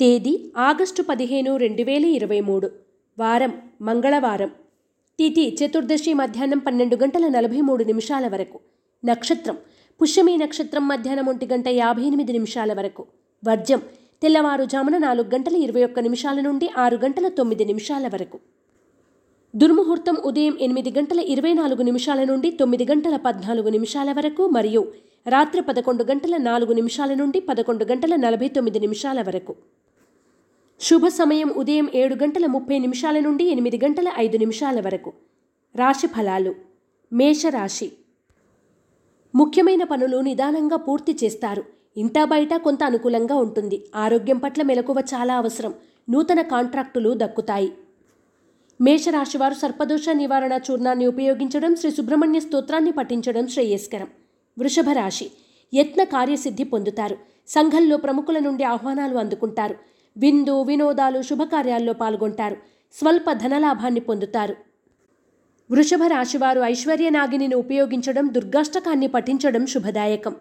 తేదీ ఆగస్టు పదిహేను రెండు వేల ఇరవై మూడు. వారం మంగళవారం. తిథి చతుర్దశి మధ్యాహ్నం పన్నెండు గంటల నలభై మూడు నిమిషాల వరకు. నక్షత్రం పుష్యమి నక్షత్రం మధ్యాహ్నం ఒంటి గంట యాభై ఎనిమిది నిమిషాల వరకు. వర్జం తెల్లవారుజామున నాలుగు గంటల ఇరవై ఒక్క నిమిషాల నుండి ఆరు గంటల తొమ్మిది నిమిషాల వరకు. దుర్ముహూర్తం ఉదయం ఎనిమిది గంటల ఇరవై నాలుగు నిమిషాల నుండి తొమ్మిది గంటల పద్నాలుగు నిమిషాల వరకు మరియు రాత్రి పదకొండు గంటల నాలుగు నిమిషాల నుండి పదకొండు గంటల నలభై తొమ్మిది నిమిషాల వరకు. శుభ సమయం ఉదయం ఏడు గంటల ముప్పై నిమిషాల నుండి ఎనిమిది గంటల ఐదు నిమిషాల వరకు. రాశి ఫలాలు. మేషరాశి. ముఖ్యమైన పనులు నిదానంగా పూర్తి చేస్తారు. ఇంటా బయట కొంత అనుకూలంగా ఉంటుంది. ఆరోగ్యం పట్ల మెలకువ చాలా అవసరం. నూతన కాంట్రాక్టులు దక్కుతాయి. మేషరాశివారు సర్పదోష నివారణ చూర్ణాన్ని ఉపయోగించడం శ్రీ సుబ్రహ్మణ్య స్తోత్రాన్ని పఠించడం శ్రేయస్కరం. వృషభ రాశి యత్న కార్యసిద్ధి పొందుతారు. సంఘంలో ప్రముఖుల నుండి ఆహ్వానాలు అందుకుంటారు. విందు వినోదాలు శుభకార్యాల్లో పాల్గొంటారు. స్వల్ప ధనలాభాన్ని పొందుతారు. వృషభ రాశివారు ఐశ్వర్యనాగిని ఉపయోగించడం దుర్గాష్టకాన్ని పఠించడం శుభదాయకం.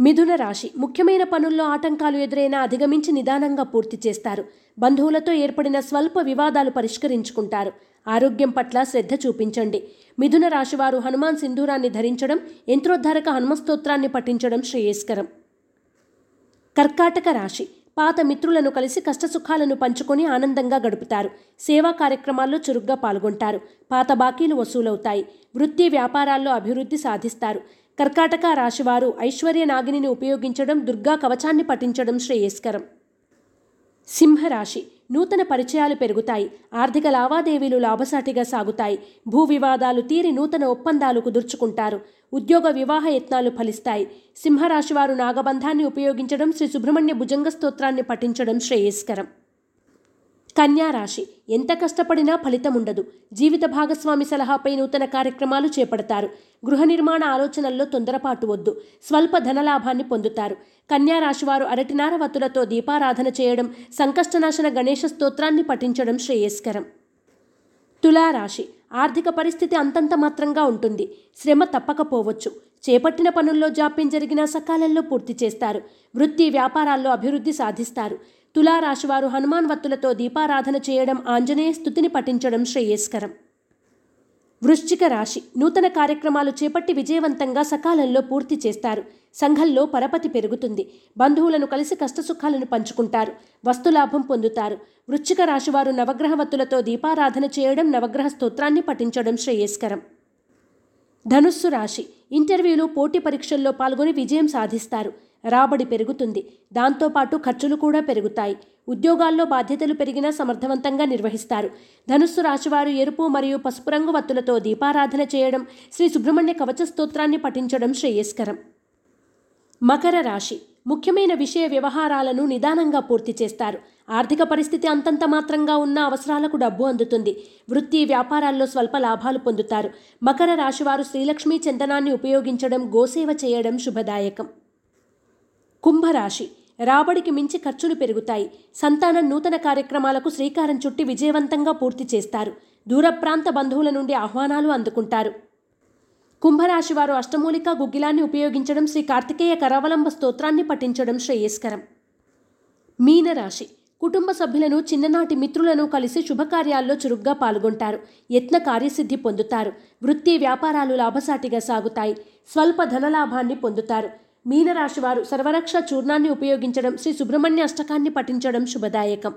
మిథున రాశి ముఖ్యమైన పనుల్లో ఆటంకాలు ఎదురైనా అధిగమించి నిదానంగా పూర్తి చేస్తారు. బంధువులతో ఏర్పడిన స్వల్ప వివాదాలు పరిష్కరించుకుంటారు. ఆరోగ్యం పట్ల శ్రద్ధ చూపించండి. మిథున రాశివారు హనుమాన్ సింధూరాన్ని ధరించడం యంత్రోద్ధారక హనుమస్తోత్రాన్ని పఠించడం శ్రేయస్కరం. కర్కాటక రాశి పాత మిత్రులను కలిసి కష్టసుఖాలను పంచుకొని ఆనందంగా గడుపుతారు. సేవా కార్యక్రమాల్లో చురుగ్గా పాల్గొంటారు. పాత బాకీలు వసూలవుతాయి. వృత్తి వ్యాపారాల్లో అభివృద్ధి సాధిస్తారు. కర్కాటక రాశివారు ఐశ్వర్య నాగిని ఉపయోగించడం దుర్గా కవచాన్ని పఠించడం శ్రేయస్కరం. సింహరాశి. నూతన పరిచయాలు పెరుగుతాయి. ఆర్థిక లావాదేవీలు లాభసాటిగా సాగుతాయి. భూ వివాదాలు తీరి నూతన ఒప్పందాలు కుదుర్చుకుంటారు. ఉద్యోగ వివాహ యత్నాలు ఫలిస్తాయి. సింహరాశివారు నాగబంధాన్ని ఉపయోగించడం శ్రీ సుబ్రహ్మణ్య భుజంగ స్తోత్రాన్ని పఠించడం శ్రేయస్కరం. కన్యారాశి ఎంత కష్టపడినా ఫలితం ఉండదు. జీవిత భాగస్వామి సలహాపై నూతన కార్యక్రమాలు చేపడతారు. గృహ నిర్మాణ ఆలోచనల్లో తొందరపాటు వద్దు. స్వల్ప ధనలాభాన్ని పొందుతారు. కన్యారాశివారు అరటినార వత్తులతో దీపారాధన చేయడం సంకష్టనాశన గణేష స్తోత్రాన్ని పఠించడం శ్రేయస్కరం. తులారాశి ఆర్థిక పరిస్థితి అంతంత మాత్రంగా ఉంటుంది. శ్రమ తప్పకపోవచ్చు. చేపట్టిన పనుల్లో జాప్యం జరిగినా సకాలంలో పూర్తి చేస్తారు. వృత్తి వ్యాపారాల్లో అభివృద్ధి సాధిస్తారు. తులారాశివారు హనుమాన్ వత్తులతో దీపారాధన చేయడం ఆంజనేయ స్థుతిని పఠించడం శ్రేయస్కరం. వృశ్చిక రాశి నూతన కార్యక్రమాలు చేపట్టి విజయవంతంగా సకాలంలో పూర్తి చేస్తారు. సంఘంలో పరపతి పెరుగుతుంది. బంధువులను కలిసి కష్టసుఖాలను పంచుకుంటారు. వస్తులాభం పొందుతారు. వృశ్చిక రాశివారు నవగ్రహవత్తులతో దీపారాధన చేయడం నవగ్రహ స్తోత్రాన్ని పఠించడం శ్రేయస్కరం. ధనుస్సు రాశి. ఇంటర్వ్యూలు పోటీ పరీక్షల్లో పాల్గొని విజయం సాధిస్తారు. రాబడి పెరుగుతుంది. దాంతోపాటు ఖర్చులు కూడా పెరుగుతాయి. ఉద్యోగాల్లో బాధ్యతలు పెరిగినా సమర్థవంతంగా నిర్వహిస్తారు. ధనుస్సు రాశివారు ఎరుపు మరియు పసుపు రంగు వత్తులతో దీపారాధన చేయడం శ్రీ సుబ్రహ్మణ్య కవచ స్తోత్రాన్ని పఠించడం శ్రేయస్కరం. మకర రాశి. ముఖ్యమైన విషయ వ్యవహారాలను నిదానంగా పూర్తి చేస్తారు. ఆర్థిక పరిస్థితి అంతంత మాత్రంగా ఉన్న అవసరాలకు డబ్బు అందుతుంది. వృత్తి వ్యాపారాల్లో స్వల్ప లాభాలు పొందుతారు. మకర రాశివారు శ్రీలక్ష్మీ చందనాన్ని ఉపయోగించడం గోసేవ చేయడం శుభదాయకం. కుంభరాశి. రాబడికి మించి ఖర్చులు పెరుగుతాయి. సంతానం నూతన కార్యక్రమాలకు శ్రీకారం చుట్టి విజయవంతంగా పూర్తి చేస్తారు. దూర ప్రాంత బంధువుల నుండి ఆహ్వానాలు అందుకుంటారు. కుంభరాశి వారు అష్టమూలిక గుగ్గిలాన్ని ఉపయోగించడం శ్రీ కార్తికేయ కరావలంబ స్తోత్రాన్ని పఠించడం శ్రేయస్కరం. మీనరాశి. కుటుంబ సభ్యులను చిన్ననాటి మిత్రులను కలిసి శుభకార్యాల్లో చురుగ్గా పాల్గొంటారు. యత్న కార్యసిద్ధి పొందుతారు. వృత్తి వ్యాపారాలు లాభసాటిగా సాగుతాయి. స్వల్ప ధనలాభాన్ని పొందుతారు. మీనరాశివారు సర్వరక్ష చూర్ణాన్ని ఉపయోగించడం శ్రీ సుబ్రహ్మణ్య అష్టకాన్ని పఠించడం శుభదాయకం.